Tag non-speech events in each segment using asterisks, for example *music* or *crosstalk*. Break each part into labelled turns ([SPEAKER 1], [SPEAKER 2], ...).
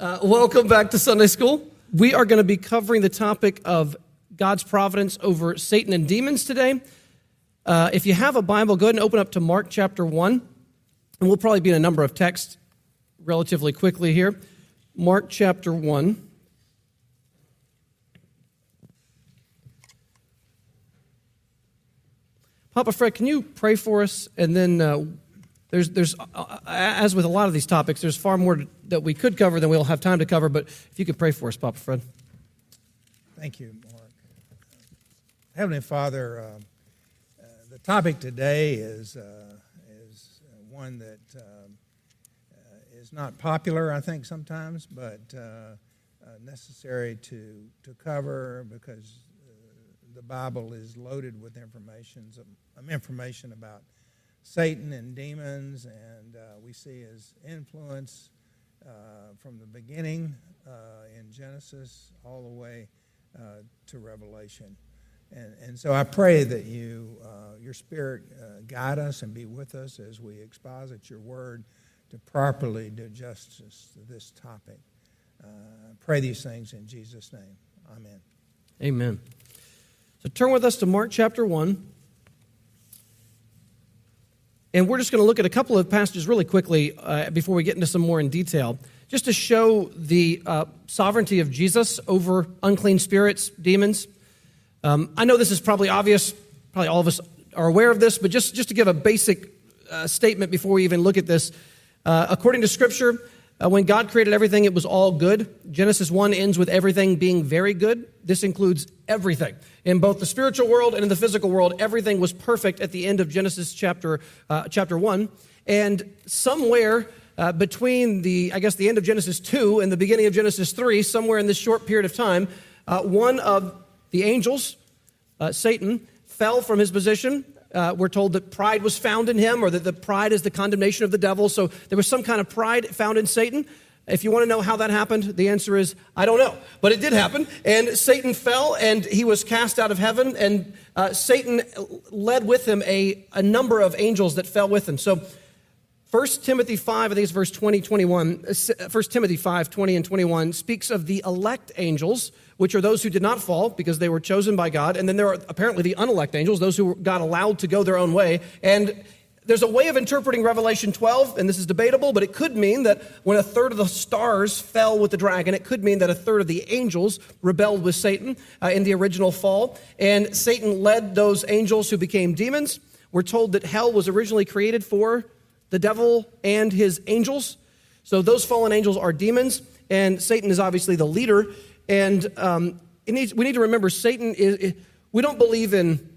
[SPEAKER 1] Uh, welcome back to Sunday School. We are going to be covering the topic of God's providence over Satan and demons today. Uh, if you have a Bible, go ahead and open up to Mark chapter 1. And we'll probably be in a number of texts relatively quickly here. Mark chapter 1. Papa Fred, can you pray for us? And then uh, there's, there's, uh, uh, as with a lot of these topics, there's far more that we could cover than we'll have time to cover. But if you could pray for us, Papa Fred.
[SPEAKER 2] Thank you, Mark. Heavenly Father, uh, uh, the topic today is, uh, is one that um, uh, is not popular, I think, sometimes, but necessary to, to cover because the Bible is loaded with information, some information about Satan and demons, and uh, we see his influence uh, from the beginning uh, in Genesis all the way uh, to Revelation. And, and so I pray that you, uh, your Spirit guide us and be with us as we exposit your word to properly do justice to this topic. pray these things in Jesus' name. Amen.
[SPEAKER 1] Amen. So turn with us to Mark chapter 1. And we're just going to look at a couple of passages really quickly uh, before we get into some more in detail, just to show the uh, sovereignty of Jesus over unclean spirits, demons. Um, I know this is probably obvious, probably all of us are aware of this, but just, just to give a basic uh, statement before we even look at this. Uh, according to Scripture, uh, when God created everything, it was all good. Genesis 1 ends with everything being very good. This includes everything. In both the spiritual world and in the physical world, everything was perfect at the end of Genesis chapter, uh, chapter 1. And somewhere uh, between the, I guess, the end of Genesis 2 and the beginning of Genesis 3, somewhere in this short period of time, uh, one of the angels, uh, Satan, fell from his position uh, we're told that pride was found in him, or that the pride is the condemnation of the devil. So there was some kind of pride found in Satan. If you want to know how that happened, the answer is I don't know. But it did happen. And Satan fell and he was cast out of heaven. And uh, Satan led with him a, a number of angels that fell with him. So 1 Timothy 5, I think it's verse 20, 21. 1 uh, Timothy 5, 20 and 21 speaks of the elect angels which are those who did not fall because they were chosen by God. And then there are apparently the unelect angels, those who got allowed to go their own way. And there's a way of interpreting Revelation 12, and this is debatable, but it could mean that when a third of the stars fell with the dragon, it could mean that a third of the angels rebelled with Satan uh, in the original fall. And Satan led those angels who became demons. We're told that hell was originally created for the devil and his angels. So those fallen angels are demons, and Satan is obviously the leader. And um, needs, we need to remember Satan is, we don't believe in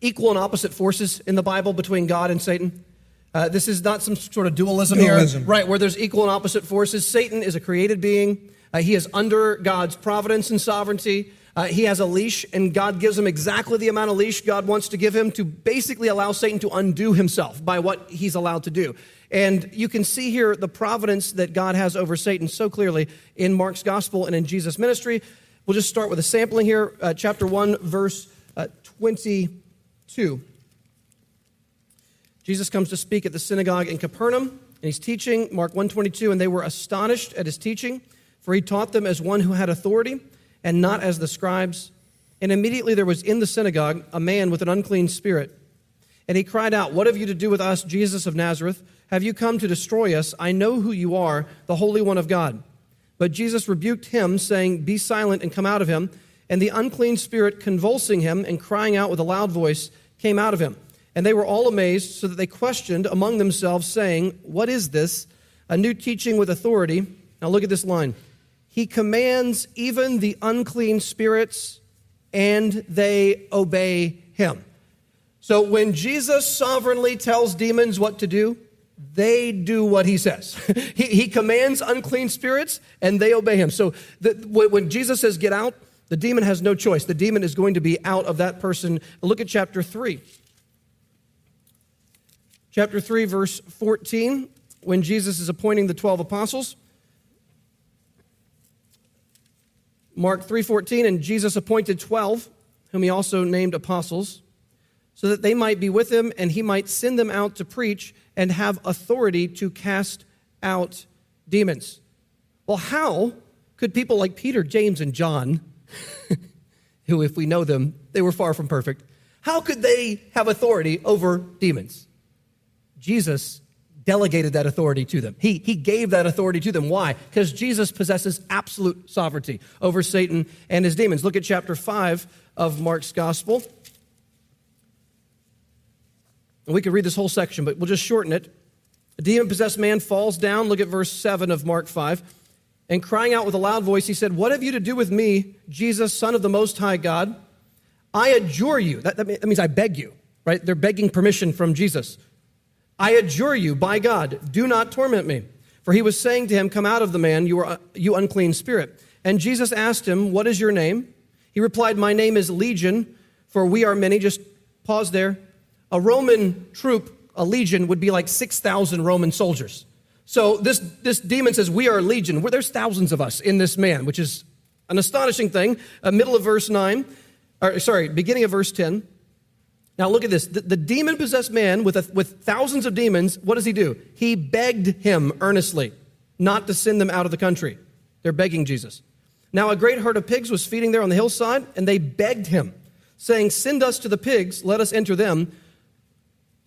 [SPEAKER 1] equal and opposite forces in the Bible between God and Satan. Uh, this is not some sort of dualism,
[SPEAKER 2] dualism,
[SPEAKER 1] here, right? Where there's equal and opposite forces. Satan is a created being. Uh, he is under God's providence and sovereignty. Uh, he has a leash, and God gives him exactly the amount of leash God wants to give him to basically allow Satan to undo himself by what he's allowed to do. And you can see here the providence that God has over Satan so clearly in Mark's gospel and in Jesus' ministry. We'll just start with a sampling here, uh, chapter 1, verse uh, 22. Jesus comes to speak at the synagogue in Capernaum, and he's teaching, Mark 122, and they were astonished at his teaching, for he taught them as one who had authority, and not as the scribes. And immediately there was in the synagogue a man with an unclean spirit. And he cried out, What have you to do with us, Jesus of Nazareth? Have you come to destroy us? I know who you are, the Holy One of God. But Jesus rebuked him, saying, Be silent and come out of him. And the unclean spirit, convulsing him and crying out with a loud voice, came out of him. And they were all amazed, so that they questioned among themselves, saying, What is this? A new teaching with authority. Now look at this line. He commands even the unclean spirits, and they obey him. So when Jesus sovereignly tells demons what to do, they do what he says. *laughs* he, he, commands unclean spirits and they obey him. So the, when Jesus says, get out, the demon has no choice. The demon is going to be out of that person. Look at chapter 3. Chapter 3, verse 14, when Jesus is appointing the 12 apostles. Mark 3:14 and Jesus appointed 12 whom he also named apostles so that they might be with him and he might send them out to preach and have authority to cast out demons. Well, how could people like Peter, James, and John, *laughs* who, if we know them, they were far from perfect, how could they have authority over demons? Jesus delegated that authority to them. He, he gave that authority to them. Why? Because Jesus possesses absolute sovereignty over Satan and his demons. Look at chapter 5 of Mark's gospel. We could read this whole section, but we'll just shorten it. A demon possessed man falls down. Look at verse 7 of Mark 5. And crying out with a loud voice, he said, What have you to do with me, Jesus, Son of the Most High God? I adjure you. That, that means I beg you, right? They're begging permission from Jesus. I adjure you, by God, do not torment me. For he was saying to him, Come out of the man, you, are, you unclean spirit. And Jesus asked him, What is your name? He replied, My name is Legion, for we are many. Just pause there. A Roman troop, a legion, would be like 6,000 Roman soldiers. So this, this demon says, We are a legion. There's thousands of us in this man, which is an astonishing thing. Uh, middle of verse 9, or sorry, beginning of verse 10. Now look at this. The, the demon possessed man with, a, with thousands of demons, what does he do? He begged him earnestly not to send them out of the country. They're begging Jesus. Now a great herd of pigs was feeding there on the hillside, and they begged him, saying, Send us to the pigs, let us enter them.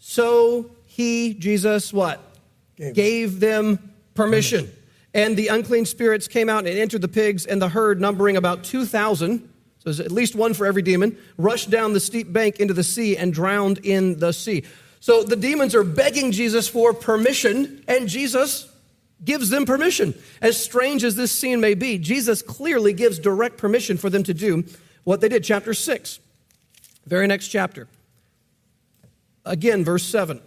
[SPEAKER 1] So he, Jesus, what? Gave, Gave them permission. permission. And the unclean spirits came out and entered the pigs, and the herd, numbering about 2,000, so there's at least one for every demon, rushed down the steep bank into the sea and drowned in the sea. So the demons are begging Jesus for permission, and Jesus gives them permission. As strange as this scene may be, Jesus clearly gives direct permission for them to do what they did. Chapter 6, very next chapter. Again, verse 7.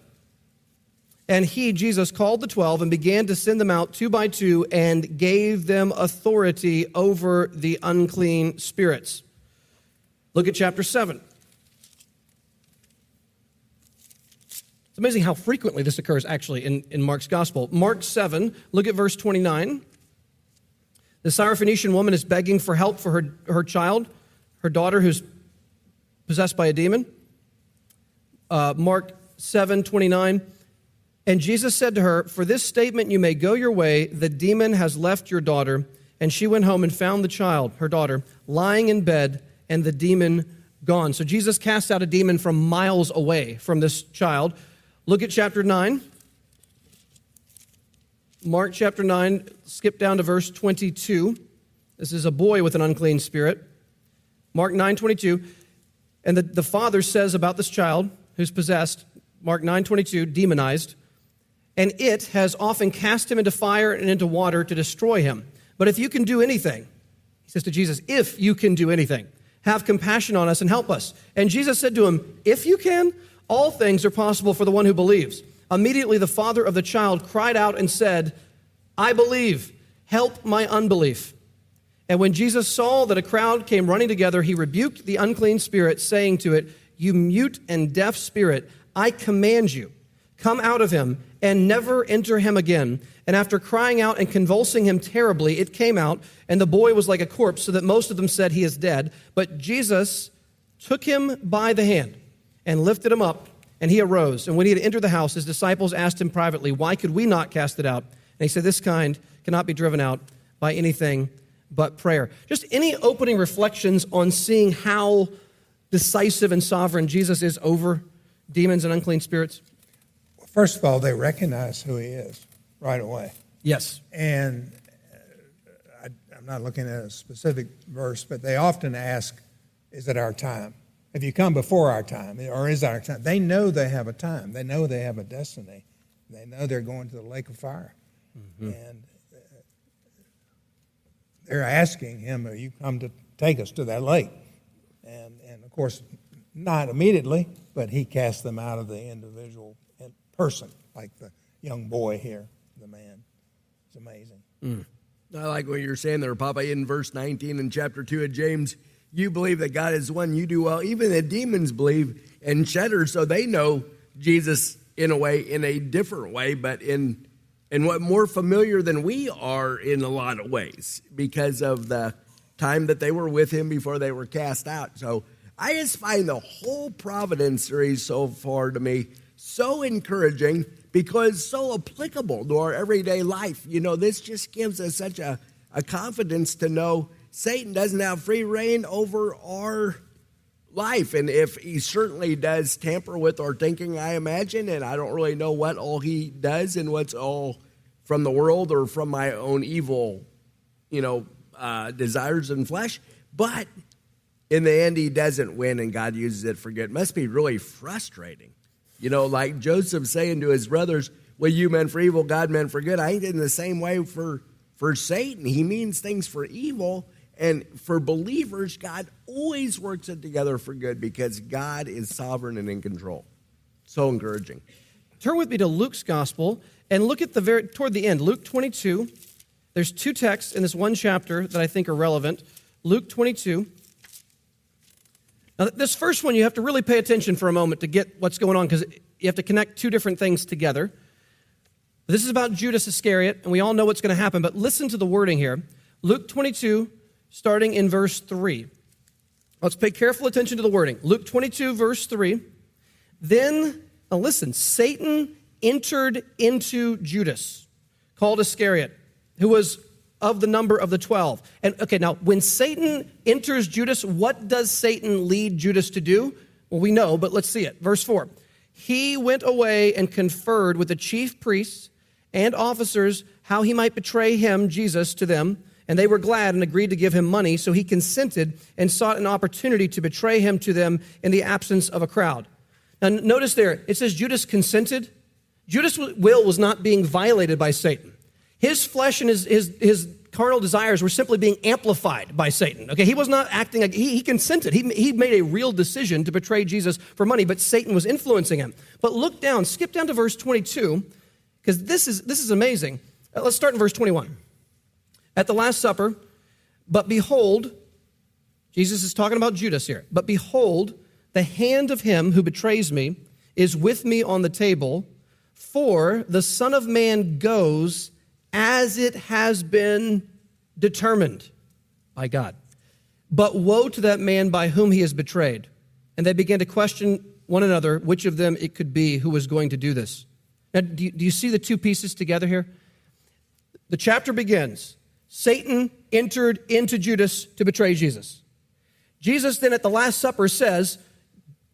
[SPEAKER 1] And he, Jesus, called the twelve and began to send them out two by two and gave them authority over the unclean spirits. Look at chapter 7. It's amazing how frequently this occurs actually in, in Mark's gospel. Mark 7, look at verse 29. The Syrophoenician woman is begging for help for her, her child, her daughter who's possessed by a demon uh, Mark 7 29. And Jesus said to her, For this statement you may go your way. The demon has left your daughter. And she went home and found the child, her daughter, lying in bed, and the demon gone. So Jesus cast out a demon from miles away from this child. Look at chapter 9. Mark chapter 9, skip down to verse 22. This is a boy with an unclean spirit. Mark 9 22. And the, the father says about this child, who's possessed, Mark 9:22, demonized, and it has often cast him into fire and into water to destroy him. But if you can do anything, he says to Jesus, if you can do anything, have compassion on us and help us. And Jesus said to him, If you can, all things are possible for the one who believes. Immediately the father of the child cried out and said, I believe, help my unbelief. And when Jesus saw that a crowd came running together, he rebuked the unclean spirit, saying to it, you mute and deaf spirit, I command you, come out of him and never enter him again. And after crying out and convulsing him terribly, it came out, and the boy was like a corpse, so that most of them said he is dead. But Jesus took him by the hand and lifted him up, and he arose. And when he had entered the house, his disciples asked him privately, Why could we not cast it out? And he said, This kind cannot be driven out by anything but prayer. Just any opening reflections on seeing how decisive and sovereign Jesus is over demons and unclean spirits?
[SPEAKER 2] Well, first of all, they recognize who he is right away.
[SPEAKER 1] Yes.
[SPEAKER 2] And uh, I, am not looking at a specific verse, but they often ask, Is it our time? Have you come before our time? Or is our time? They know they have a time, they know they have a destiny, they know they're going to the lake of fire. Mm-hmm. And uh, they're asking him, Are you come to take us to that lake? And, and of course, not immediately, but he cast them out of the individual person, like the young boy here, the man. It's amazing. Mm.
[SPEAKER 3] I like what you're saying there, Papa. In verse 19 in chapter 2 of James, you believe that God is one, you do well. Even the demons believe and shudder, so they know Jesus in a way, in a different way, but in in what more familiar than we are in a lot of ways because of the time that they were with him before they were cast out. So I just find the whole Providence series so far to me so encouraging because so applicable to our everyday life. You know, this just gives us such a, a confidence to know Satan doesn't have free rein over our life. And if he certainly does tamper with our thinking, I imagine, and I don't really know what all he does and what's all from the world or from my own evil, you know, uh, desires and flesh. But in the end, he doesn't win and God uses it for good. It must be really frustrating. You know, like Joseph saying to his brothers, Well, you meant for evil, God meant for good. I ain't in the same way for, for Satan. He means things for evil. And for believers, God always works it together for good because God is sovereign and in control. So encouraging.
[SPEAKER 1] Turn with me to Luke's gospel and look at the very toward the end, Luke 22. There's two texts in this one chapter that I think are relevant. Luke 22. Now, this first one, you have to really pay attention for a moment to get what's going on because you have to connect two different things together. This is about Judas Iscariot, and we all know what's going to happen, but listen to the wording here. Luke 22, starting in verse 3. Let's pay careful attention to the wording. Luke 22, verse 3. Then, now listen, Satan entered into Judas, called Iscariot, who was of the number of the 12. And okay, now when Satan enters Judas, what does Satan lead Judas to do? Well, we know, but let's see it. Verse 4. He went away and conferred with the chief priests and officers how he might betray him, Jesus, to them. And they were glad and agreed to give him money. So he consented and sought an opportunity to betray him to them in the absence of a crowd. Now, notice there, it says Judas consented. Judas' will was not being violated by Satan. His flesh and his, his, his carnal desires were simply being amplified by Satan. Okay, he was not acting, he, he consented. He, he made a real decision to betray Jesus for money, but Satan was influencing him. But look down, skip down to verse 22, because this is, this is amazing. Uh, let's start in verse 21. At the Last Supper, but behold, Jesus is talking about Judas here, but behold, the hand of him who betrays me is with me on the table, for the Son of Man goes as it has been determined by God. But woe to that man by whom he is betrayed. And they began to question one another which of them it could be who was going to do this. Now, do you, do you see the two pieces together here? The chapter begins Satan entered into Judas to betray Jesus. Jesus then at the Last Supper says,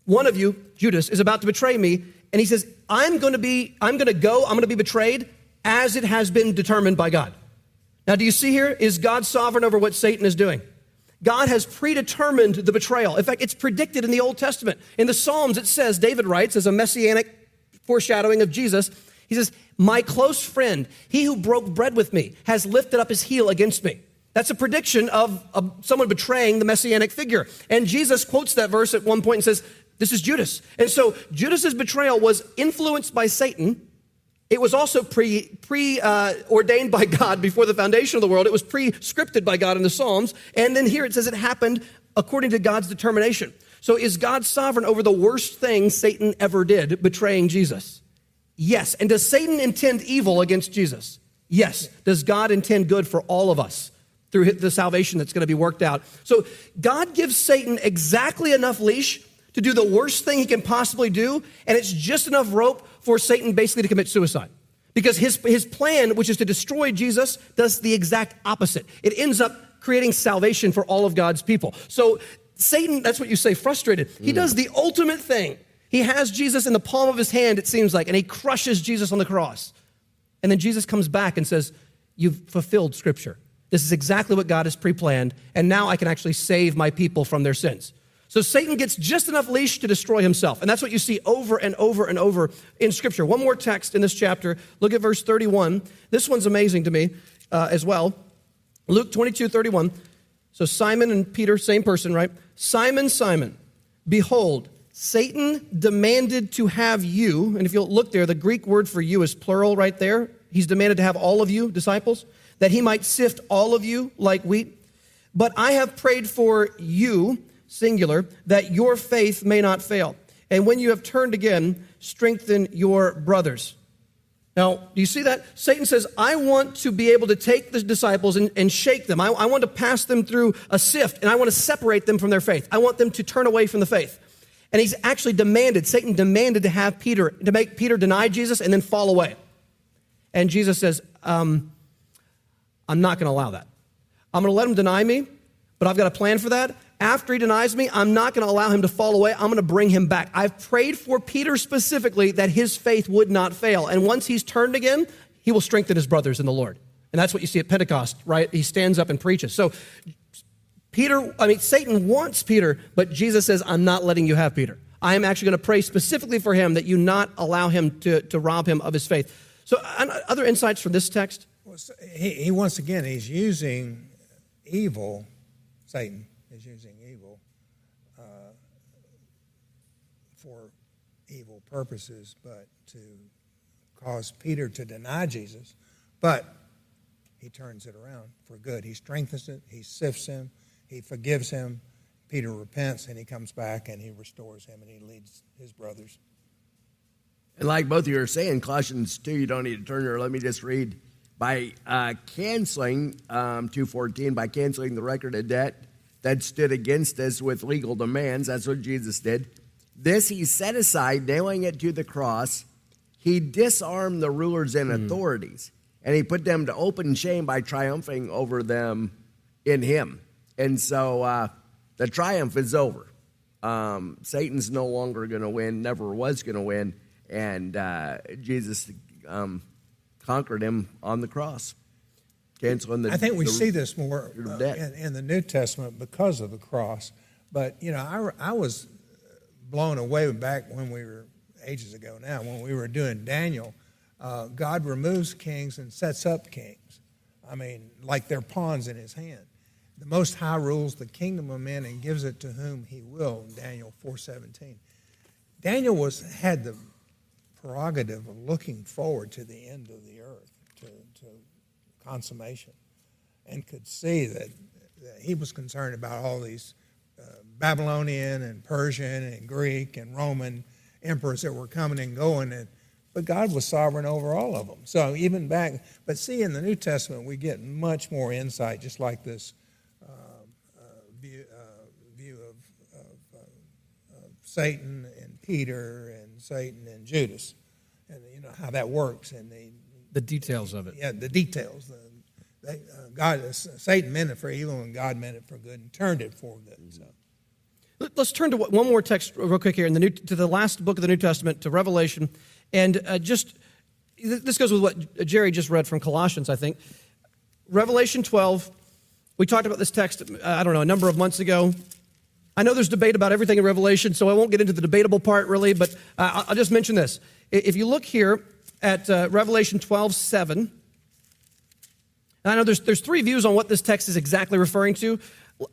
[SPEAKER 1] One of you, Judas, is about to betray me. And he says, I'm going to be, I'm going to go, I'm going to be betrayed as it has been determined by God. Now, do you see here? Is God sovereign over what Satan is doing? God has predetermined the betrayal. In fact, it's predicted in the Old Testament. In the Psalms, it says, David writes, as a messianic foreshadowing of Jesus, he says, My close friend, he who broke bread with me, has lifted up his heel against me. That's a prediction of, of someone betraying the messianic figure. And Jesus quotes that verse at one point and says, This is Judas. And so Judas's betrayal was influenced by Satan it was also pre, pre uh, ordained by God before the foundation of the world. It was pre scripted by God in the Psalms. And then here it says it happened according to God's determination. So is God sovereign over the worst thing Satan ever did, betraying Jesus? Yes. And does Satan intend evil against Jesus? Yes. Does God intend good for all of us through the salvation that's going to be worked out? So God gives Satan exactly enough leash to do the worst thing he can possibly do, and it's just enough rope for Satan basically to commit suicide. Because his, his plan, which is to destroy Jesus, does the exact opposite. It ends up creating salvation for all of God's people. So Satan, that's what you say, frustrated. He mm. does the ultimate thing. He has Jesus in the palm of his hand, it seems like, and he crushes Jesus on the cross. And then Jesus comes back and says, You've fulfilled Scripture. This is exactly what God has pre planned, and now I can actually save my people from their sins. So Satan gets just enough leash to destroy himself. And that's what you see over and over and over in Scripture. One more text in this chapter. Look at verse 31. This one's amazing to me uh, as well. Luke 22, 31. So Simon and Peter, same person, right? Simon, Simon, behold, Satan demanded to have you, and if you'll look there, the Greek word for you is plural right there. He's demanded to have all of you, disciples, that he might sift all of you like wheat. But I have prayed for you singular, that your faith may not fail. And when you have turned again, strengthen your brothers. Now, do you see that? Satan says, I want to be able to take the disciples and, and shake them. I, I want to pass them through a sift, and I want to separate them from their faith. I want them to turn away from the faith. And he's actually demanded, Satan demanded to have Peter, to make Peter deny Jesus and then fall away. And Jesus says, um, I'm not going to allow that. I'm going to let him deny me, but I've got a plan for that. After he denies me, I'm not going to allow him to fall away. I'm going to bring him back. I've prayed for Peter specifically that his faith would not fail. And once he's turned again, he will strengthen his brothers in the Lord. And that's what you see at Pentecost, right? He stands up and preaches. So Peter, I mean, Satan wants Peter, but Jesus says, I'm not letting you have Peter. I am actually going to pray specifically for him that you not allow him to, to rob him of his faith. So, other insights from this text?
[SPEAKER 2] Well, he, he, once again, he's using evil, Satan is using evil uh, for evil purposes, but to cause Peter to deny Jesus. But he turns it around for good. He strengthens it, he sifts him, he forgives him. Peter repents and he comes back and he restores him and he leads his brothers.
[SPEAKER 3] And like both of you are saying, Colossians 2, you don't need to turn there. Let me just read. By uh, canceling, um, 214, by canceling the record of debt that stood against us with legal demands, that's what Jesus did. This he set aside, nailing it to the cross. He disarmed the rulers and hmm. authorities, and he put them to open shame by triumphing over them in him. And so uh, the triumph is over. Um, Satan's no longer going to win, never was going to win. And uh, Jesus um, conquered him on the cross, canceling the.
[SPEAKER 2] I think we the, see this more uh, in, in, the New Testament because of the cross. But, you know, I, I was blown away back when we were ages ago now, when we were doing Daniel. Uh, God removes kings and sets up kings. I mean, like they're pawns in his hand the Most High rules the kingdom of men and gives it to whom he will, Daniel 4.17. Daniel was, had the prerogative of looking forward to the end of the earth, to, to consummation, and could see that, that, he was concerned about all these Babylonian and Persian and Greek and Roman emperors that were coming and going, and, but God was sovereign over all of them. So even back, but see, in the New Testament, we get much more insight, just like this uh, uh, view uh, view of Satan and Peter and Satan and Judas, and you know how that works and the
[SPEAKER 1] the details of it.
[SPEAKER 2] Yeah, the details. The, they, uh, God, uh, Satan meant it for evil, and God meant it for good, and turned it for good. So.
[SPEAKER 1] Let's turn to one more text real quick here in the New, to the last book of the New Testament, to Revelation, and uh, just this goes with what Jerry just read from Colossians, I think. Revelation 12. We talked about this text, uh, I don't know, a number of months ago. I know there's debate about everything in Revelation, so I won't get into the debatable part really, but uh, I'll just mention this. If you look here at uh, Revelation 12 7, I know there's, there's three views on what this text is exactly referring to.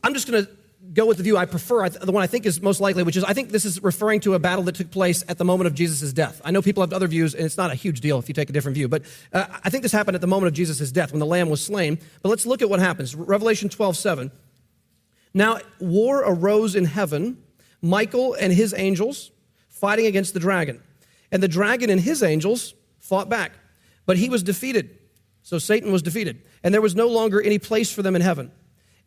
[SPEAKER 1] I'm just going to go with the view I prefer, the one I think is most likely, which is I think this is referring to a battle that took place at the moment of Jesus' death. I know people have other views, and it's not a huge deal if you take a different view, but uh, I think this happened at the moment of Jesus' death when the Lamb was slain. But let's look at what happens. Revelation 12 7. Now, war arose in heaven, Michael and his angels fighting against the dragon. And the dragon and his angels fought back, but he was defeated. So Satan was defeated, and there was no longer any place for them in heaven.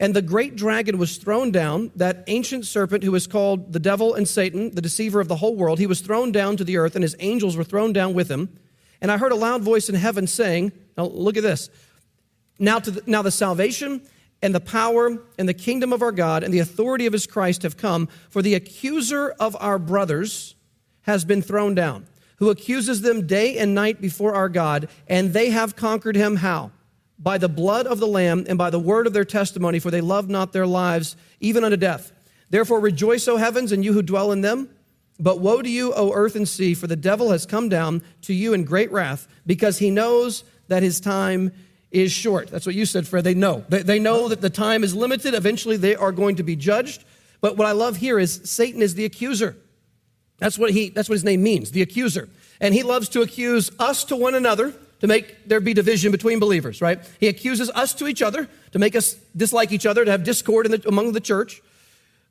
[SPEAKER 1] And the great dragon was thrown down, that ancient serpent who is called the devil and Satan, the deceiver of the whole world. He was thrown down to the earth, and his angels were thrown down with him. And I heard a loud voice in heaven saying, Now look at this. Now, to the, now the salvation and the power and the kingdom of our God and the authority of his Christ have come, for the accuser of our brothers has been thrown down, who accuses them day and night before our God, and they have conquered him how? By the blood of the Lamb and by the word of their testimony, for they love not their lives even unto death. Therefore rejoice, O heavens, and you who dwell in them. But woe to you, O earth and sea, for the devil has come down to you in great wrath, because he knows that his time is short. That's what you said, Fred. They know. They, they know that the time is limited. Eventually, they are going to be judged. But what I love here is Satan is the accuser. That's what, he, that's what his name means, the accuser. And he loves to accuse us to one another to make there be division between believers, right? He accuses us to each other to make us dislike each other, to have discord the, among the church.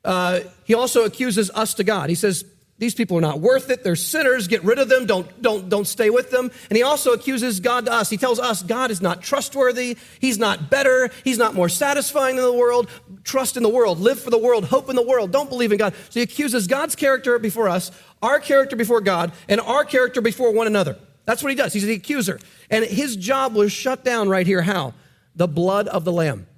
[SPEAKER 1] Uh, he also accuses us to God. He says, These people are not worth it. They're sinners. Get rid of them. Don't, don't, don't stay with them. And he also accuses God to us. He tells us God is not trustworthy. He's not better. He's not more satisfying than the world. Trust in the world. Live for the world. Hope in the world. Don't believe in God. So he accuses God's character before us, our character before God, and our character before one another. That's what he does. He's the accuser. And his job was shut down right here. How? The blood of the Lamb.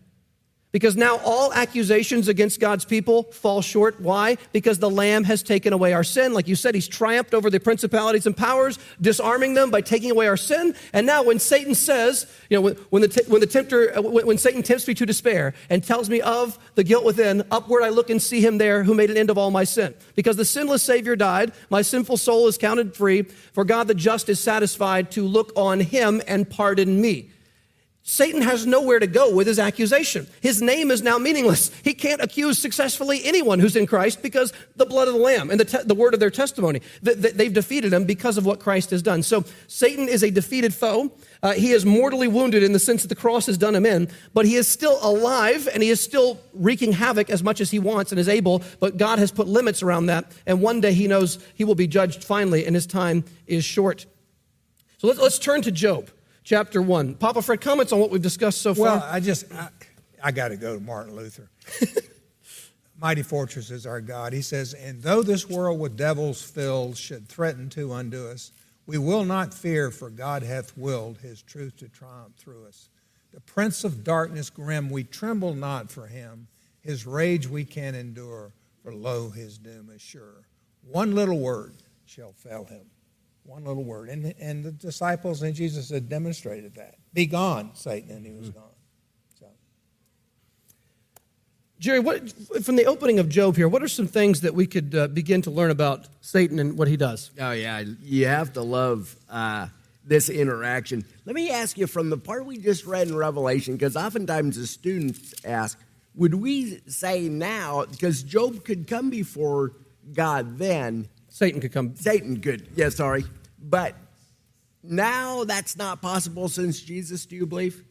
[SPEAKER 1] Because now all accusations against God's people fall short. Why? Because the Lamb has taken away our sin. Like you said, He's triumphed over the principalities and powers, disarming them by taking away our sin. And now, when Satan says, you know, when, when the, when the tempter, uh, when, when Satan tempts me to despair and tells me of the guilt within, upward I look and see Him there who made an end of all my sin. Because the sinless Savior died, my sinful soul is counted free. For God the just is satisfied to look on Him and pardon me. Satan has nowhere to go with his accusation. His name is now meaningless. He can't accuse successfully anyone who's in Christ because the blood of the Lamb and the, te- the word of their testimony. That they've defeated him because of what Christ has done. So Satan is a defeated foe. Uh, he is mortally wounded in the sense that the cross has done him in, but he is still alive and he is still wreaking havoc as much as he wants and is able. But God has put limits around that. And one day he knows he will be judged finally, and his time is short. So let's, let's turn to Job chapter 1. Papa Fred, comments on what we've discussed so far?
[SPEAKER 2] Well, I just, I, I got to go to Martin Luther. *laughs* Mighty fortress is our God. He says, And though this world with devils filled should threaten to undo us, we will not fear, for God hath willed his truth to triumph through us. The prince of darkness grim, we tremble not for him. His rage we can endure, for lo, his doom is sure. One little word shall fell him. One little word. And, and the disciples and Jesus had demonstrated that. Be gone, Satan, and he was gone. So.
[SPEAKER 1] Jerry, what, from the opening of Job here, what are some things that we could uh, begin to learn about Satan and what he does?
[SPEAKER 3] Oh, yeah. You have to love uh, this interaction. Let me ask you from the part we just read in Revelation, because oftentimes the students ask, would we say now, because Job could come before God then,
[SPEAKER 1] Satan could come.
[SPEAKER 3] Satan could, yeah, sorry. But now that's not possible since Jesus, do you believe?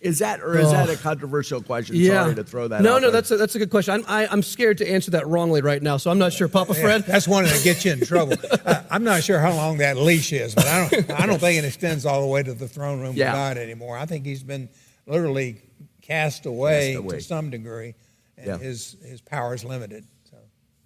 [SPEAKER 3] Is that, or is oh. that a controversial question?
[SPEAKER 1] Yeah.
[SPEAKER 3] Sorry to throw that
[SPEAKER 1] no,
[SPEAKER 3] out.
[SPEAKER 1] No, no, that's a, that's a good question. I'm, I, am i am scared to answer that wrongly right now, so I'm not sure. Papa Fred?
[SPEAKER 2] Yeah, that's one that gets you in trouble. *laughs* uh, I'm not sure how long that leash is, but I don't, I don't think it extends all the way to the throne room yeah. of God anymore. I think he's been literally cast away, cast away. to some degree, and yeah. his, his power is limited. So.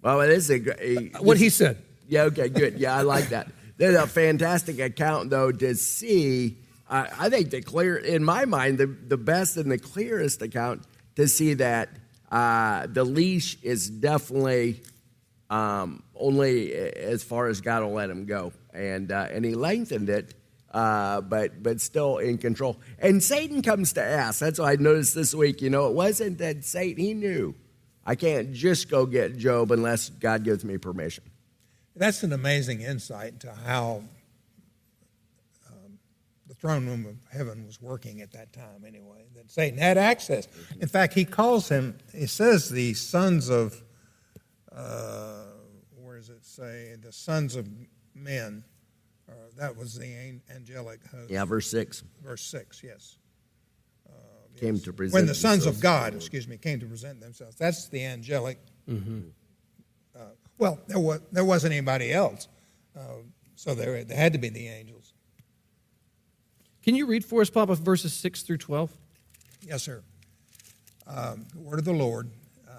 [SPEAKER 3] Well, it is a, a
[SPEAKER 1] what he said.
[SPEAKER 3] Yeah, okay, good. Yeah, I like that. There's a fantastic account, though, to see. Uh, I think the clear, in my mind, the, the best and the clearest account to see that uh, the leash is definitely um, only as far as God will let him go, and uh, and he lengthened it, uh, but but still in control. And Satan comes to ask. That's what I noticed this week. You know, it wasn't that Satan. He knew I can't just go get Job unless God gives me permission.
[SPEAKER 2] That's an amazing insight into how um, the throne room of heaven was working at that time, anyway, that Satan had access. In fact, he calls him, he says, the sons of, uh, where does it say? The sons of men. Uh, that was the angelic host.
[SPEAKER 3] Yeah, verse 6.
[SPEAKER 2] Verse 6, yes.
[SPEAKER 3] Uh, came yes. to present
[SPEAKER 2] When the sons of God, excuse me, came to present themselves. That's the angelic. Mm-hmm. Well, there, was, there wasn't anybody else. Uh, so there, there had to be the angels.
[SPEAKER 1] Can you read for us, Papa, verses 6 through 12?
[SPEAKER 2] Yes, sir. Um, word of the Lord. Uh,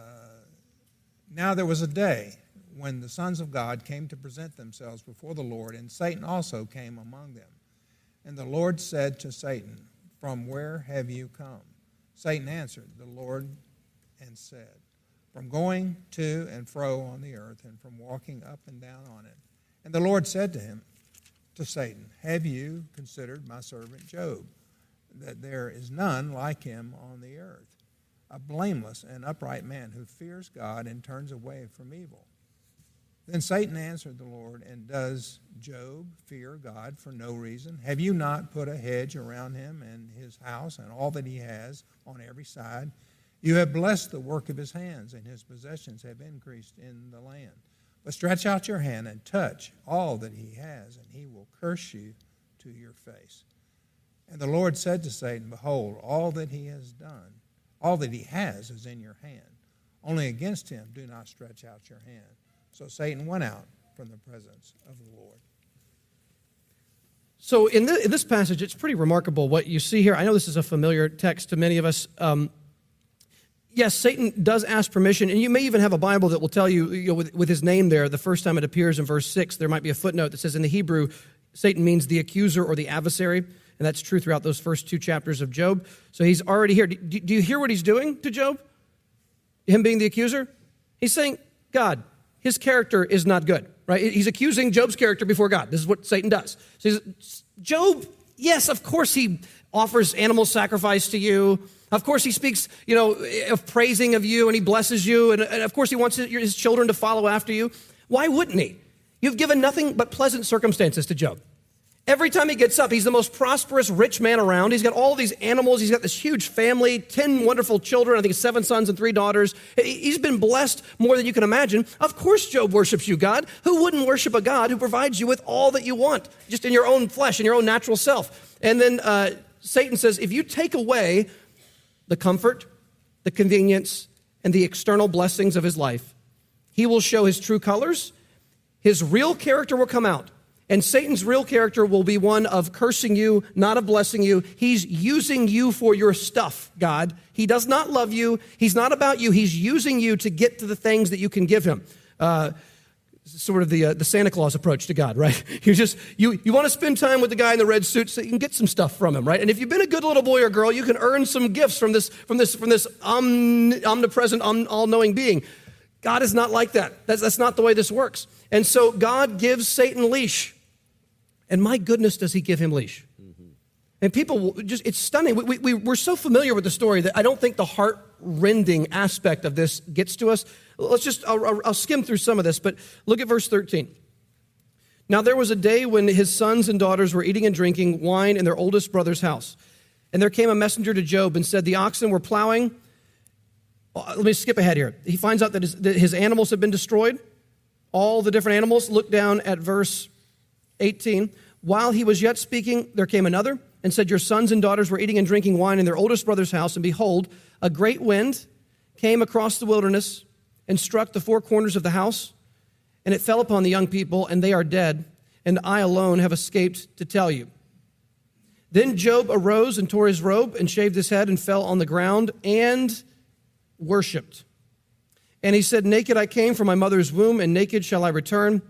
[SPEAKER 2] now there was a day when the sons of God came to present themselves before the Lord, and Satan also came among them. And the Lord said to Satan, From where have you come? Satan answered the Lord and said, from going to and fro on the earth and from walking up and down on it. And the Lord said to him, to Satan, Have you considered my servant Job, that there is none like him on the earth, a blameless and upright man who fears God and turns away from evil? Then Satan answered the Lord, And does Job fear God for no reason? Have you not put a hedge around him and his house and all that he has on every side? You have blessed the work of his hands, and his possessions have increased in the land. But stretch out your hand and touch all that he has, and he will curse you to your face. And the Lord said to Satan, Behold, all that he has done, all that he has is in your hand. Only against him do not stretch out your hand. So Satan went out from the presence of the Lord.
[SPEAKER 1] So, in, this passage, it's pretty remarkable what you see here. I know this is a familiar text to many of us. Um, yes, Satan does ask permission, and you may even have a Bible that will tell you, you know, with, with, his name there, the first time it appears in verse 6, there might be a footnote that says in the Hebrew, Satan means the accuser or the adversary, and that's true throughout those first two chapters of Job. So he's already here. Do, do you hear what he's doing to Job? Him being the accuser? He's saying, God, his character is not good, right? He's accusing Job's character before God. This is what Satan does. So Job, yes, of course he offers animal sacrifice to you. Of course, he speaks, you know, of praising of you and he blesses you. And, and of course, he wants his children to follow after you. Why wouldn't he? You've given nothing but pleasant circumstances to Job. Every time he gets up, he's the most prosperous, rich man around. He's got all these animals. He's got this huge family, 10 wonderful children, I think seven sons and three daughters. He's been blessed more than you can imagine. Of course, Job worships you, God. Who wouldn't worship a God who provides you with all that you want, just in your own flesh, in your own natural self? And then uh, Satan says, if you take away the comfort, the convenience, and the external blessings of his life, he will show his true colors. His real character will come out and Satan's real character will be one of cursing you, not of blessing you. He's using you for your stuff, God. He does not love you. He's not about you. He's using you to get to the things that you can give him. Uh, sort of the, uh, the Santa Claus approach to God, right? *laughs* You just, you, you want to spend time with the guy in the red suit so you can get some stuff from him, right? And if you've been a good little boy or girl, you can earn some gifts from this, from this, from this omnipresent, all-knowing being. God is not like that. That's, that's not the way this works. And so God gives Satan leash. And my goodness, does he give him leash? Mm-hmm. And people just, it's stunning. We, we, we're so familiar with the story that I don't think the heart rending aspect of this gets to us. Let's just, I'll, I'll skim through some of this, but look at verse 13. Now there was a day when his sons and daughters were eating and drinking wine in their oldest brother's house. And there came a messenger to Job and said, The oxen were plowing. Uh, let me skip ahead here. He finds out that his, that his animals have been destroyed. All the different animals. Look down at verse 18. While he was yet speaking, there came another and said, Your sons and daughters were eating and drinking wine in their oldest brother's house, and behold, a great wind came across the wilderness and struck the four corners of the house, and it fell upon the young people, and they are dead, and I alone have escaped to tell you. Then Job arose and tore his robe and shaved his head and fell on the ground and worshiped. And he said, Naked I came from my mother's womb, and naked shall I return.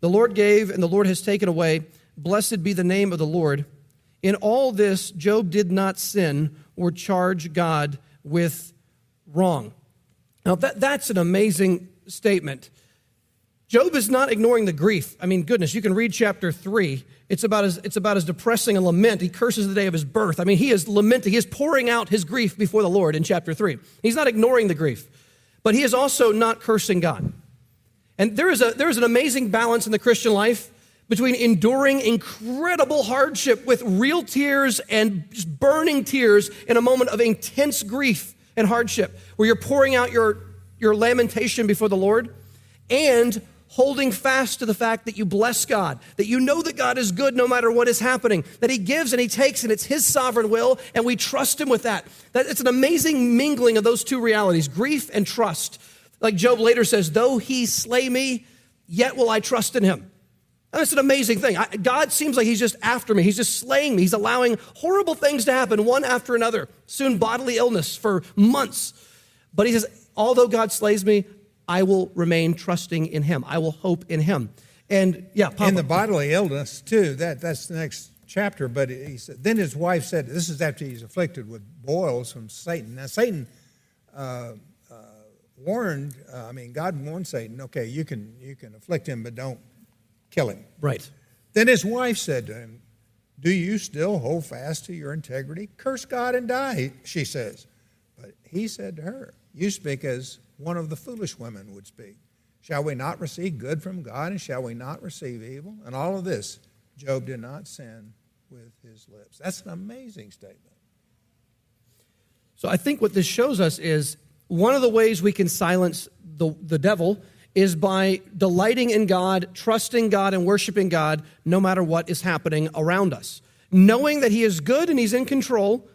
[SPEAKER 1] The Lord gave, and the Lord has taken away. Blessed be the name of the Lord. In all this, Job did not sin or charge God with wrong. Now, that, that's an amazing statement. Job is not ignoring the grief. I mean, goodness, you can read chapter 3. It's about, as, it's about as depressing a lament. He curses the day of his birth. I mean, he is lamenting, he is pouring out his grief before the Lord in chapter 3. He's not ignoring the grief, but he is also not cursing God. And there is, a, there is an amazing balance in the Christian life between enduring incredible hardship with real tears and burning tears in a moment of intense grief and hardship, where you're pouring out your, your lamentation before the Lord, and holding fast to the fact that you bless God, that you know that God is good no matter what is happening, that He gives and He takes, and it's His sovereign will, and we trust Him with that. that it's an amazing mingling of those two realities grief and trust. Like Job later says, though he slay me, yet will I trust in him. And that's an amazing thing. I, God seems like he's just after me. He's just slaying me. He's allowing horrible things to happen one after another, soon bodily illness for months. But he says, although God slays me, I will remain trusting in him. I will hope in him. And yeah, Papa.
[SPEAKER 2] And the bodily illness, too, that, that's the next chapter. But he said, then his wife said, this is after he's afflicted with boils from Satan. Now, Satan. Uh, warned, uh, I mean, God warned Satan, okay, you can, you can afflict him, but don't kill him.
[SPEAKER 1] Right.
[SPEAKER 2] Then his wife said to him, Do you still hold fast to your integrity? Curse God and die, she says. But he said to her, You speak as one of the foolish women would speak. Shall we not receive good from God, and shall we not receive evil? And all of this, Job did not sin with his lips. That's an amazing statement.
[SPEAKER 1] So I think what this shows us is one of the ways we can silence the, the devil is by delighting in God, trusting God, and worshiping God no matter what is happening around us. Knowing that He is good and He's in control,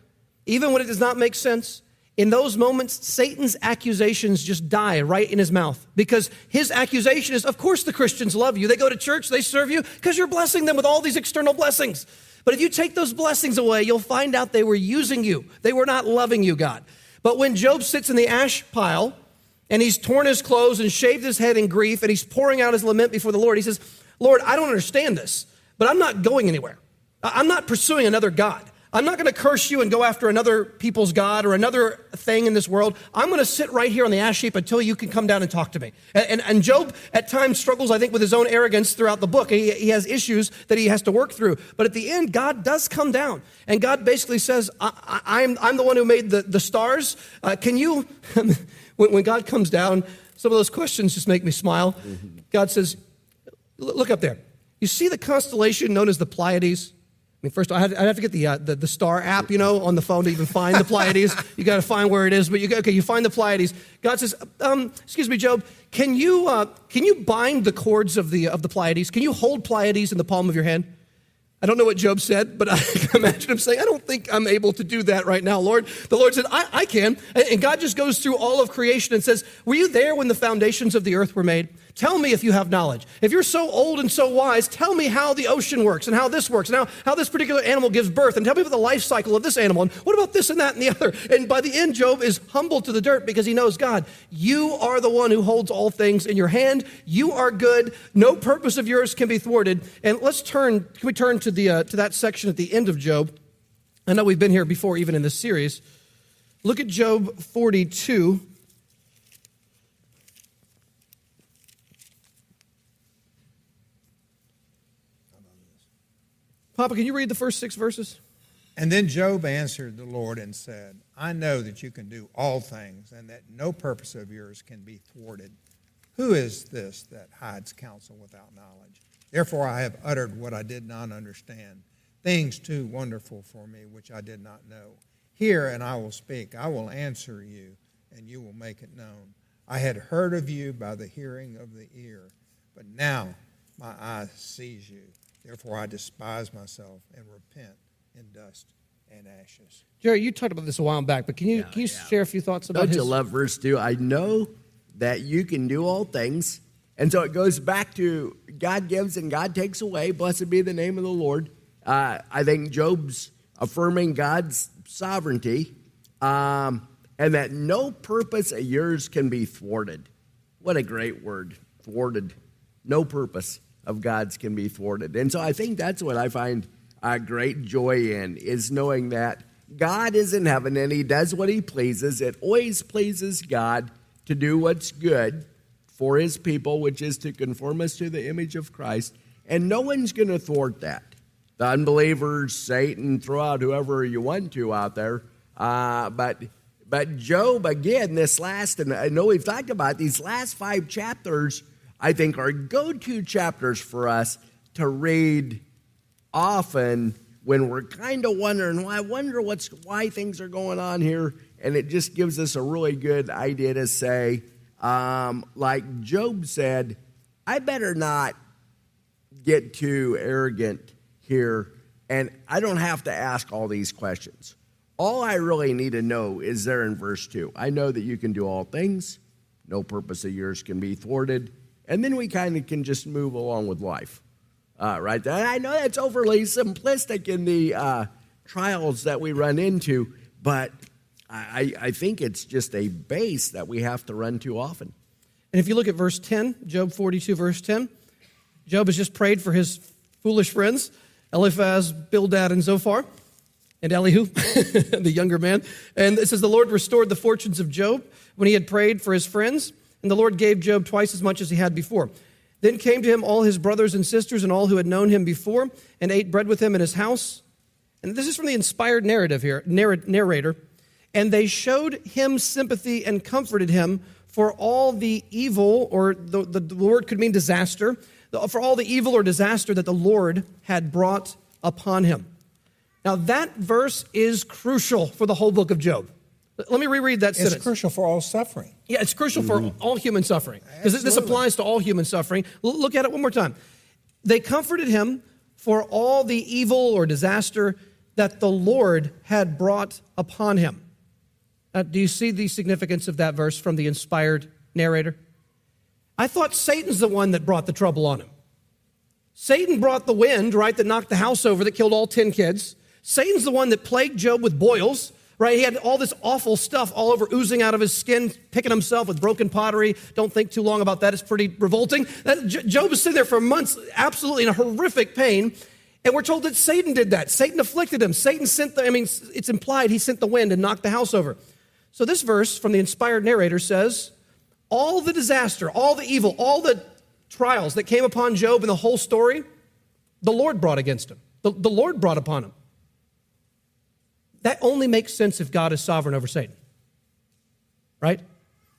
[SPEAKER 1] even when it does not make sense, in those moments, Satan's accusations just die right in his mouth because his accusation is, of course, the Christians love you. They go to church, they serve you because you're blessing them with all these external blessings. But if you take those blessings away, you'll find out they were using you. They were not loving you, God. But when Job sits in the ash pile and he's torn his clothes and shaved his head in grief and he's pouring out his lament before the Lord, he says, Lord, I don't understand this, but I'm not going anywhere. I'm not pursuing another God. I'm not going to curse you and go after another people's God or another thing in this world. I'm going to sit right here on the ash heap until you can come down and talk to me. And, and, and Job at times struggles, I think, with his own arrogance throughout the book. He, he, has issues that he has to work through. But at the end, God does come down. And God basically says, I, am I'm, I'm the one who made the, the stars. Uh, can you, *laughs* when, when God comes down, some of those questions just make me smile. God says, Look up there. You see the constellation known as the Pleiades? I mean, first, of I I'd have to get the, uh, the, the star app, you know, on the phone to even find the Pleiades. *laughs* you got to find where it is, but you okay, you find the Pleiades. God says, um, "Excuse me, Job, can you uh, can you bind the cords of the of the Pleiades? Can you hold Pleiades in the palm of your hand?" I don't know what Job said, but I *laughs* imagine him saying, I don't think I'm able to do that right now, Lord. The Lord said, I, I can. And God just goes through all of creation and says, Were you there when the foundations of the earth were made? Tell me if you have knowledge. If you're so old and so wise, tell me how the ocean works and how this works and how, how this particular animal gives birth and tell me about the life cycle of this animal and what about this and that and the other. And by the end, Job is humbled to the dirt because he knows God, you are the one who holds all things in your hand. You are good. No purpose of yours can be thwarted. And let's turn, can we turn to, the, uh, to that section at the end of Job? I know we've been here before, even in this series. Look at Job 42. Papa, can you read the first six verses?
[SPEAKER 2] And then Job answered the Lord and said, I know that you can do all things, and that no purpose of yours can be thwarted. Who is this that hides counsel without knowledge? Therefore I have uttered what I did not understand, things too wonderful for me which I did not know. Hear, and I will speak. I will answer you, and you will make it known. I had heard of you by the hearing of the ear, but now my eye sees you. Therefore, I despise myself and repent in dust and ashes.
[SPEAKER 1] Jerry, you talked about this a while back, but can you, yeah, can you yeah. share a few thoughts about
[SPEAKER 3] Don't
[SPEAKER 1] his...
[SPEAKER 3] you love verse 2? I know that you can do all things. And so it goes back to God gives and God takes away. Blessed be the name of the Lord. Uh, I think Job's affirming God's sovereignty um, and that no purpose of yours can be thwarted. What a great word, thwarted. No purpose of God's can be thwarted. And so I think that's what I find a great joy in is knowing that God is in heaven and he does what he pleases. It always pleases God to do what's good for his people, which is to conform us to the image of Christ. And no one's going to thwart that. The unbelievers, Satan, throw out whoever you want to out there. Uh, but but Job, again, this last, and I know we've talked about these last five chapters I think, are go to chapters for us to read often when we're kind of wondering, well, I wonder what's, why things are going on here. And it just gives us a really good idea to say, um, like Job said, I better not get too arrogant here. And I don't have to ask all these questions. All I really need to know is there in verse 2. I know that you can do all things, no purpose of yours can be thwarted and then we kind of can just move along with life. Uh, right? I know that's overly simplistic in the uh, trials that we run into, but I, I think it's just a base that we have to run too often.
[SPEAKER 1] And if you look at verse 10, Job 42, verse 10, Job has just prayed for his foolish friends, Eliphaz, Bildad, and Zophar, and Elihu, *laughs* the younger man. And it says, The Lord restored the fortunes of Job when he had prayed for his friends. And the Lord gave Job twice as much as he had before. Then came to him all his brothers and sisters and all who had known him before, and ate bread with him in his house. And this is from the inspired narrative here, narrator. And they showed him sympathy and comforted him for all the evil, or the, the, word could mean disaster, for all the evil or disaster that the Lord had brought upon him. Now, that verse is crucial for the whole book of Job. Let me reread that
[SPEAKER 2] it's
[SPEAKER 1] sentence.
[SPEAKER 2] It's crucial for all suffering.
[SPEAKER 1] Yeah, it's crucial mm-hmm. for all human suffering because this applies to all human suffering. Look at it one more time. They comforted him for all the evil or disaster that the Lord had brought upon him. Uh, do you see the significance of that verse from the inspired narrator? I thought Satan's the one that brought the trouble on him. Satan brought the wind, right, that knocked the house over, that killed all 10 kids. Satan's the one that plagued Job with boils, right? He had all this awful stuff all over oozing out of his skin, picking himself with broken pottery. Don't think too long about that. It's pretty revolting. Job was sitting there for months, absolutely in horrific pain. And we're told that Satan did that. Satan afflicted him. Satan sent the, I mean, it's implied he sent the wind and knocked the house over. So this verse from the inspired narrator says, all the disaster, all the evil, all the trials that came upon Job in the whole story, the Lord brought against him. The, the Lord brought upon him. That only makes sense if God is sovereign over Satan. Right?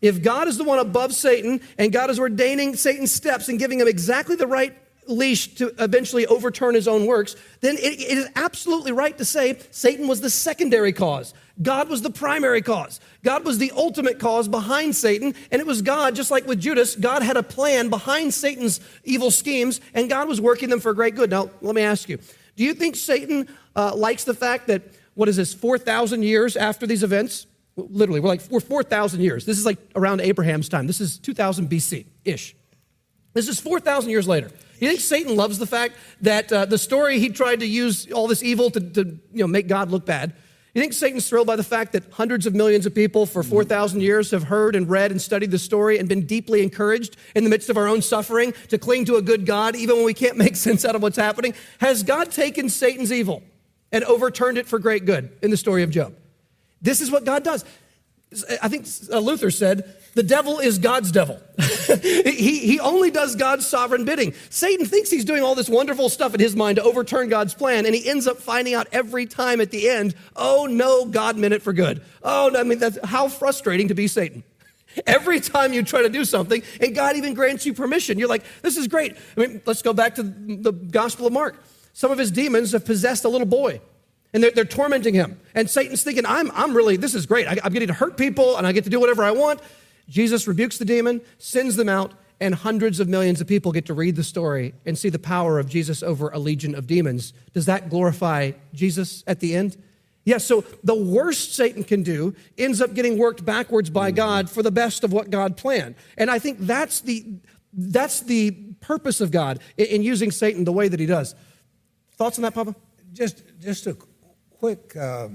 [SPEAKER 1] If God is the one above Satan and God is ordaining Satan's steps and giving him exactly the right leash to eventually overturn his own works, then it, it is absolutely right to say Satan was the secondary cause. God was the primary cause. God was the ultimate cause behind Satan, and it was God, just like with Judas, God had a plan behind Satan's evil schemes, and God was working them for great good. Now, let me ask you do you think Satan uh, likes the fact that, what is this, 4,000 years after these events? Literally, we're like, we're 4,000 years. This is like around Abraham's time. This is 2000 BC ish. This is 4,000 years later. You think Satan loves the fact that uh, the story he tried to use all this evil to, to you know, make God look bad? You think Satan's thrilled by the fact that hundreds of millions of people for 4,000 years have heard and read and studied the story and been deeply encouraged in the midst of our own suffering to cling to a good God, even when we can't *laughs* make sense out of what's happening? Has God taken Satan's evil and overturned it for great good in the story of Job? This is what God does. I think uh, Luther said, the devil is God's devil. *laughs* he, he only does God's sovereign bidding. Satan thinks he's doing all this wonderful stuff in his mind to overturn God's plan, and he ends up finding out every time at the end, oh no, God meant it for good. Oh, I mean, that's how frustrating to be Satan. *laughs* Every time you try to do something, and God even grants you permission, you're like, this is great. I mean, let's go back to the Gospel of Mark. Some of his demons have possessed a little boy and they're, they're, tormenting him. And Satan's thinking, I'm, I'm really, this is great. I, I'm getting to hurt people and I get to do whatever I want. Jesus rebukes the demon, sends them out, and hundreds of millions of people get to read the story and see the power of Jesus over a legion of demons. Does that glorify Jesus at the end? Yes, yeah, so the worst Satan can do ends up getting worked backwards by mm. God for the best of what God planned. And I think that's the, that's the purpose of God in, in using Satan the way that he does. Thoughts on that, Papa?
[SPEAKER 2] Just, just a quick uh, uh,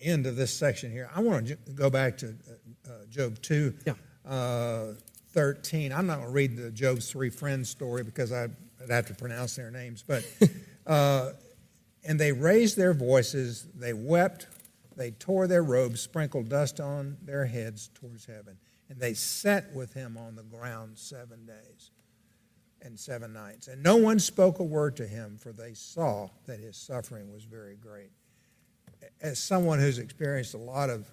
[SPEAKER 2] end of this section here. I want to go back to uh, Job 2, yeah. uh, 13. I'm not going to read the Job's three friends story because I'd have to pronounce their names. But *laughs* uh, and they raised their voices, they wept, they tore their robes, sprinkled dust on their heads towards heaven, and they sat with him on the ground seven days and seven nights. And no one spoke a word to him, for they saw that his suffering was very great. As someone who's experienced a lot of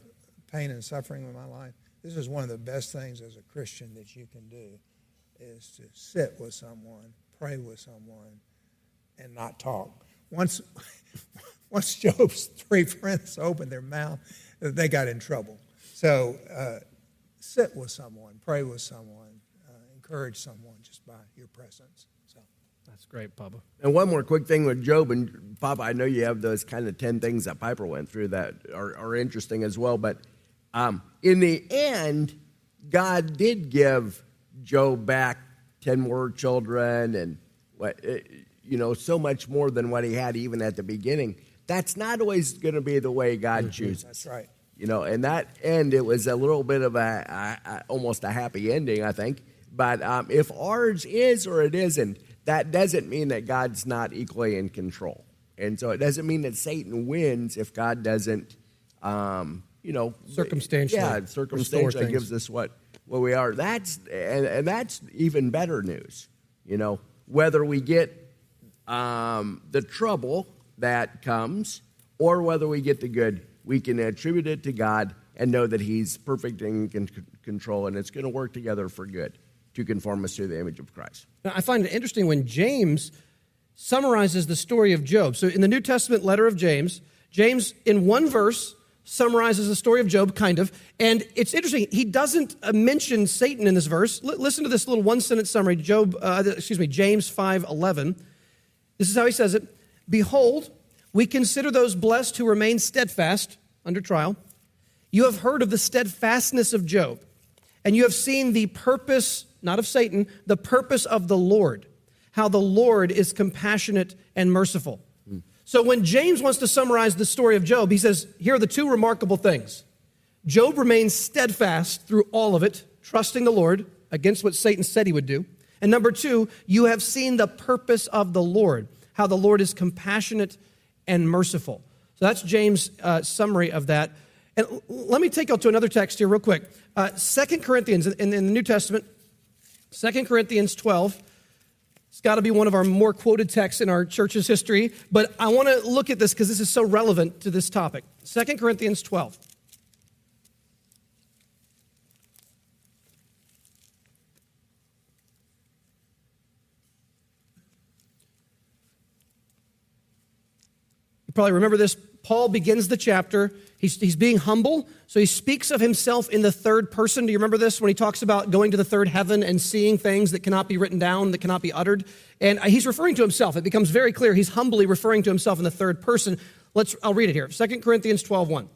[SPEAKER 2] pain and suffering in my life, this is one of the best things as a Christian that you can do is to sit with someone, pray with someone, and not talk. Once, *laughs* once Job's *laughs* three friends opened their mouth, they got in trouble. So uh, sit with someone, pray with someone, encourage someone just by your presence. So
[SPEAKER 1] that's great, Papa.
[SPEAKER 3] And one more quick thing with Job and Papa. I know you have those kind of ten things that Piper went through that are, are interesting as well. But um, in the end, God did give Job back ten more children and what eh, you know so much more than what he had even at the beginning. That's not always going to be the way God mm-hmm. chooses.
[SPEAKER 2] That's right.
[SPEAKER 3] You know, and that end, it was a little bit of a, a, a almost a happy ending, I think. But um, if ours is or it isn't, that doesn't mean that God's not equally in control. And so it doesn't mean that Satan wins if God doesn't, um, you know,
[SPEAKER 1] circumstantially.
[SPEAKER 3] Yeah, circumstantially gives us what, what we are. That's and, and that's even better news. You know, whether we get um, the trouble that comes or whether we get the good, we can attribute it to God and know that He's perfect in control and it's going to work together for good to conform us to the image of Christ.
[SPEAKER 1] Now, I find it interesting when James summarizes the story of Job. So, in the New Testament letter of James, James, in one verse, summarizes the story of Job, kind of. And it's interesting, he doesn't uh, mention Satan in this verse. L- listen to this little one sentence summary, Job, uh, excuse me, James 5 11. This is how he says it Behold, we consider those blessed who remain steadfast under trial. You have heard of the steadfastness of Job, and you have seen the purpose, not of Satan, the purpose of the Lord, how the Lord is compassionate and merciful. So when James wants to summarize the story of Job, he says, Here are the two remarkable things. Job remains steadfast through all of it, trusting the Lord against what Satan said he would do. And number two, you have seen the purpose of the Lord, how the Lord is compassionate and merciful. So that's James' uh, summary of that. And let me take you to another text here, real quick. Uh, 2 Corinthians in, in the New Testament, 2 Corinthians 12. It's got to be one of our more quoted texts in our church's history, but I want to look at this because this is so relevant to this topic. 2 Corinthians 12. You probably remember this. Paul begins the chapter. He's, he's being humble, so he speaks of himself in the third person. Do you remember this when he talks about going to the third heaven and seeing things that cannot be written down, that cannot be uttered? And he's referring to himself. It becomes very clear he's humbly referring to himself in the third person. Let's, I'll read it here 2 Corinthians 12 1.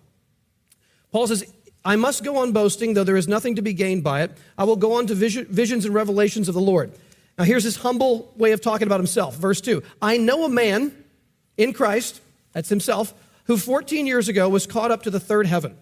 [SPEAKER 1] Paul says, I must go on boasting, though there is nothing to be gained by it. I will go on to vision, visions and revelations of the Lord. Now, here's his humble way of talking about himself. Verse 2 I know a man in Christ, that's himself, who 14 years ago was caught up to the third heaven,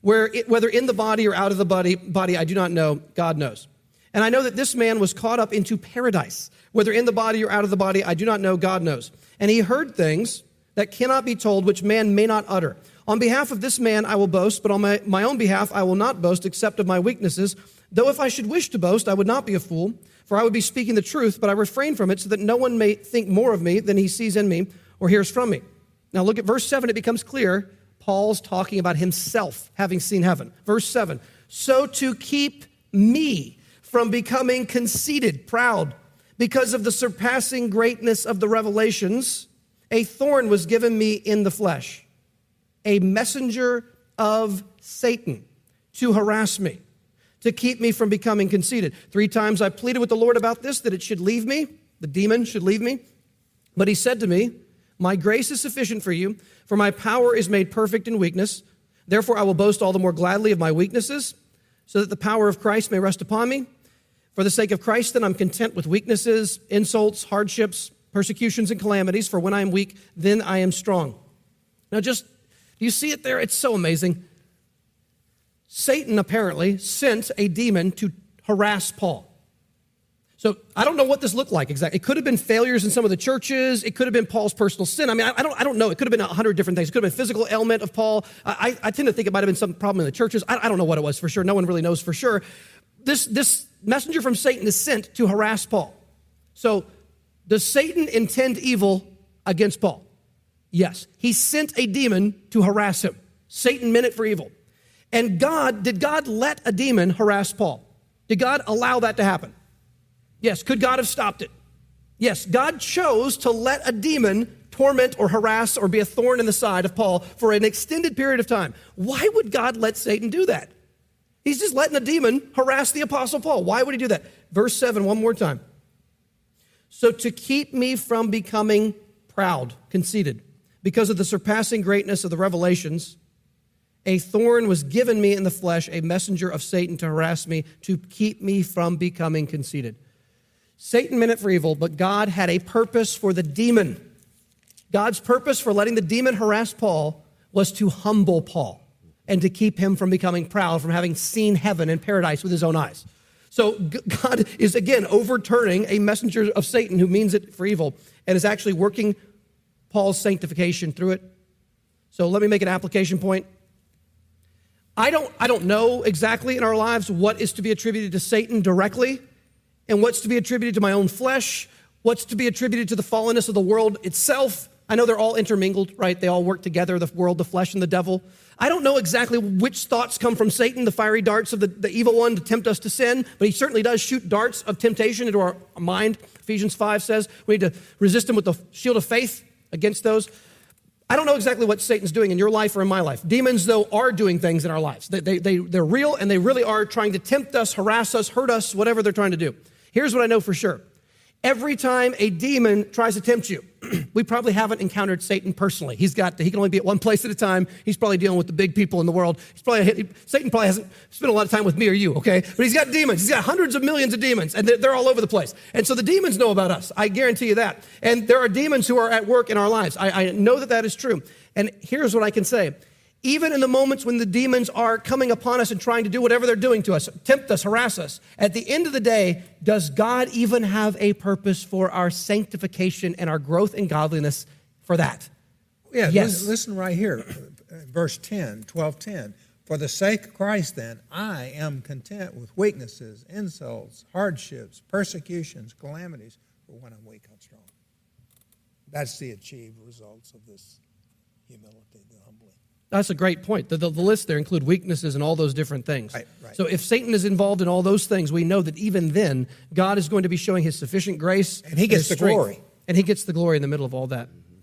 [SPEAKER 1] where it, whether in the body or out of the body, body, I do not know, God knows. And I know that this man was caught up into paradise, whether in the body or out of the body, I do not know, God knows. And he heard things that cannot be told, which man may not utter. On behalf of this man I will boast, but on my, my own behalf I will not boast except of my weaknesses. Though if I should wish to boast, I would not be a fool, for I would be speaking the truth, but I refrain from it so that no one may think more of me than he sees in me or hears from me. Now look at verse 7, it becomes clear. Paul's talking about himself having seen heaven. Verse 7 So to keep me from becoming conceited, proud, because of the surpassing greatness of the revelations, a thorn was given me in the flesh, a messenger of Satan to harass me, to keep me from becoming conceited. Three times I pleaded with the Lord about this, that it should leave me, the demon should leave me. But he said to me, my grace is sufficient for you, for my power is made perfect in weakness. Therefore, I will boast all the more gladly of my weaknesses, so that the power of Christ may rest upon me. For the sake of Christ, then, I'm content with weaknesses, insults, hardships, persecutions, and calamities, for when I am weak, then I am strong. Now, just, do you see it there? It's so amazing. Satan apparently sent a demon to harass Paul. So I don't know what this looked like exactly. It could have been failures in some of the churches. It could have been Paul's personal sin. I mean, I, don't, I don't know. It could have been a hundred different things. It could have been physical ailment of Paul. I, I tend to think it might have been some problem in the churches. I, I don't know what it was for sure. No one really knows for sure. This, this messenger from Satan is sent to harass Paul. So does Satan intend evil against Paul? Yes. He sent a demon to harass him. Satan meant it for evil. And God, did God let a demon harass Paul? Did God allow that to happen? Yes, could God have stopped it? Yes, God chose to let a demon torment or harass or be a thorn in the side of Paul for an extended period of time. Why would God let Satan do that? He's just letting a demon harass the Apostle Paul. Why would he do that? Verse 7, one more time. So to keep me from becoming proud, conceited, because of the surpassing greatness of the revelations, a thorn was given me in the flesh, a messenger of Satan to harass me, to keep me from becoming conceited. Satan meant it for evil, but God had a purpose for the demon. God's purpose for letting the demon harass Paul was to humble Paul and to keep him from becoming proud, from having seen heaven and paradise with his own eyes. So God is again overturning a messenger of Satan who means it for evil and is actually working Paul's sanctification through it. So let me make an application point. I don't, I don't know exactly in our lives what is to be attributed to Satan directly and what's to be attributed to my own flesh, what's to be attributed to the fallenness of the world itself. I know they're all intermingled, right? They all work together the world, the flesh, and the devil. I don't know exactly which thoughts come from Satan, the fiery darts of the, the evil one to tempt us to sin, but he certainly does shoot darts of temptation into our mind. Ephesians 5 says we need to resist him with the shield of faith against those. I don't know exactly what Satan's doing in your life or in my life. Demons, though, are doing things in our lives. They, they, they, they're real and they really are trying to tempt us, harass us, hurt us, whatever they're trying to do. Here's what I know for sure every time a demon tries to tempt you, *clears throat* we probably haven't encountered Satan personally. He's got, he can only be at one place at a time. He's probably dealing with the big people in the world. He's probably, Satan probably hasn't spent a lot of time with me or you, okay? But he's got demons. He's got hundreds of millions of demons, and they're, they're all over the place. And so the demons know about us. I guarantee you that. And there are demons who are at work in our lives. I, I know that that is true. And here's what I can say even in the moments when the demons are coming upon us and trying to do whatever they're doing to us, tempt us, harass us, at the end of the day, does God even have a purpose for our sanctification and our growth in godliness for that?
[SPEAKER 2] Yeah,
[SPEAKER 1] Yes.
[SPEAKER 2] listen, listen right here, verse 10, 12, 10. For the sake of Christ, then, I am content with weaknesses, insults, hardships, persecutions, calamities, for when I'm weak, I'm strong. That's the achieved results of this humility, the humbling.
[SPEAKER 1] That's a great point. The, the, the list there include weaknesses and all those different things.
[SPEAKER 2] Right, right.
[SPEAKER 1] So if Satan is involved in all those things, we know that even then, God is going to be showing his sufficient grace.
[SPEAKER 2] And he gets
[SPEAKER 1] his
[SPEAKER 2] the
[SPEAKER 1] strength.
[SPEAKER 2] glory.
[SPEAKER 1] And he gets the glory in the middle of all that. Mm-hmm.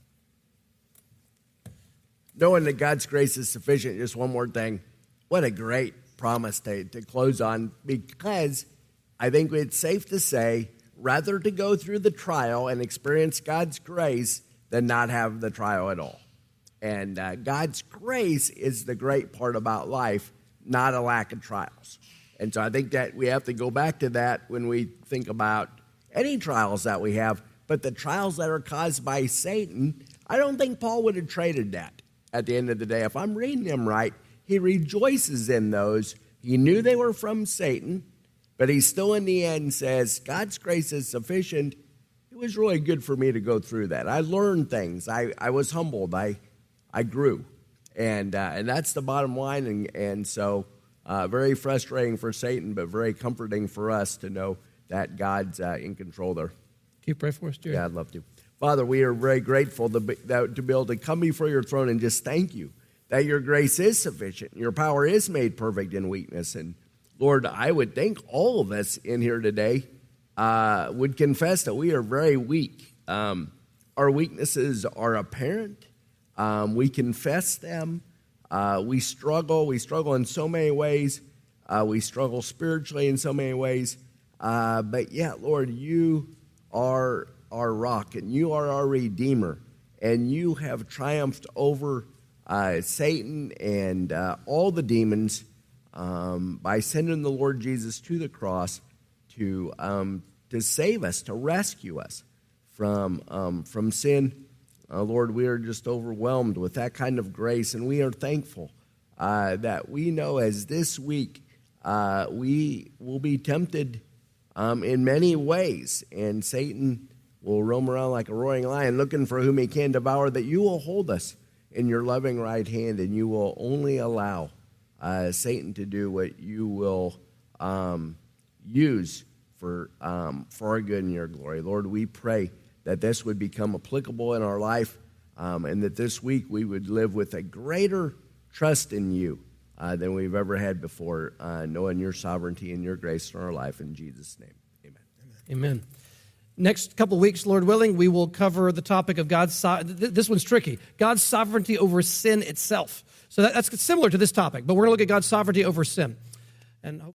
[SPEAKER 3] Knowing that God's grace is sufficient, just one more thing. What a great promise to, to close on because I think it's safe to say rather to go through the trial and experience God's grace than not have the trial at all. And uh, God's grace is the great part about life, not a lack of trials. And so I think that we have to go back to that when we think about any trials that we have. But the trials that are caused by Satan, I don't think Paul would have traded that at the end of the day. If I'm reading him right, he rejoices in those. He knew they were from Satan, but he still in the end says, God's grace is sufficient. It was really good for me to go through that. I learned things. I, I was humbled. I, I grew. And, uh, and that's the bottom line. And, and so, uh, very frustrating for Satan, but very comforting for us to know that God's uh, in control there.
[SPEAKER 1] Can you pray for us, Jerry?
[SPEAKER 3] Yeah, I'd love to. Father, we are very grateful to be, that, to be able to come before your throne and just thank you that your grace is sufficient. Your power is made perfect in weakness. And Lord, I would think all of us in here today uh, would confess that we are very weak. Um, our weaknesses are apparent. Um, we confess them. Uh, we struggle. We struggle in so many ways. Uh, we struggle spiritually in so many ways. Uh, but yet, Lord, you are our rock and you are our redeemer. And you have triumphed over uh, Satan and uh, all the demons um, by sending the Lord Jesus to the cross to, um, to save us, to rescue us from, um, from sin. Uh, Lord, we are just overwhelmed with that kind of grace, and we are thankful uh, that we know as this week uh, we will be tempted um, in many ways, and Satan will roam around like a roaring lion looking for whom he can devour, that you will hold us in your loving right hand, and you will only allow uh, Satan to do what you will um, use for, um, for our good and your glory. Lord, we pray that this would become applicable in our life um, and that this week we would live with a greater trust in you uh, than we've ever had before, uh, knowing your sovereignty and your grace in our life. In Jesus' name, amen.
[SPEAKER 1] Amen. Next couple weeks, Lord willing, we will cover the topic of God's. So- th- this one's tricky. God's sovereignty over sin itself. So that, that's similar to this topic, but we're going to look at God's sovereignty over sin. And